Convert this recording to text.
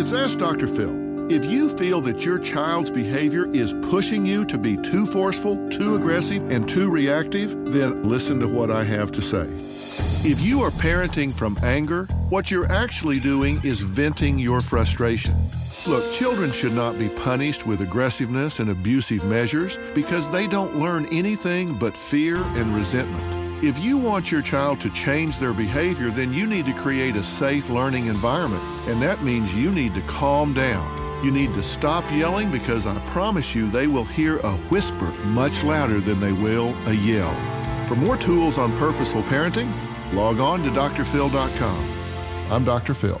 It's Ask Dr. Phil. If you feel that your child's behavior is pushing you to be too forceful, too aggressive, and too reactive, then listen to what I have to say. If you are parenting from anger, what you're actually doing is venting your frustration. Look, children should not be punished with aggressiveness and abusive measures because they don't learn anything but fear and resentment. If you want your child to change their behavior, then you need to create a safe learning environment, and that means you need to calm down. You need to stop yelling because I promise you they will hear a whisper much louder than they will a yell. For more tools on purposeful parenting, log on to drphil.com. I'm Dr. Phil.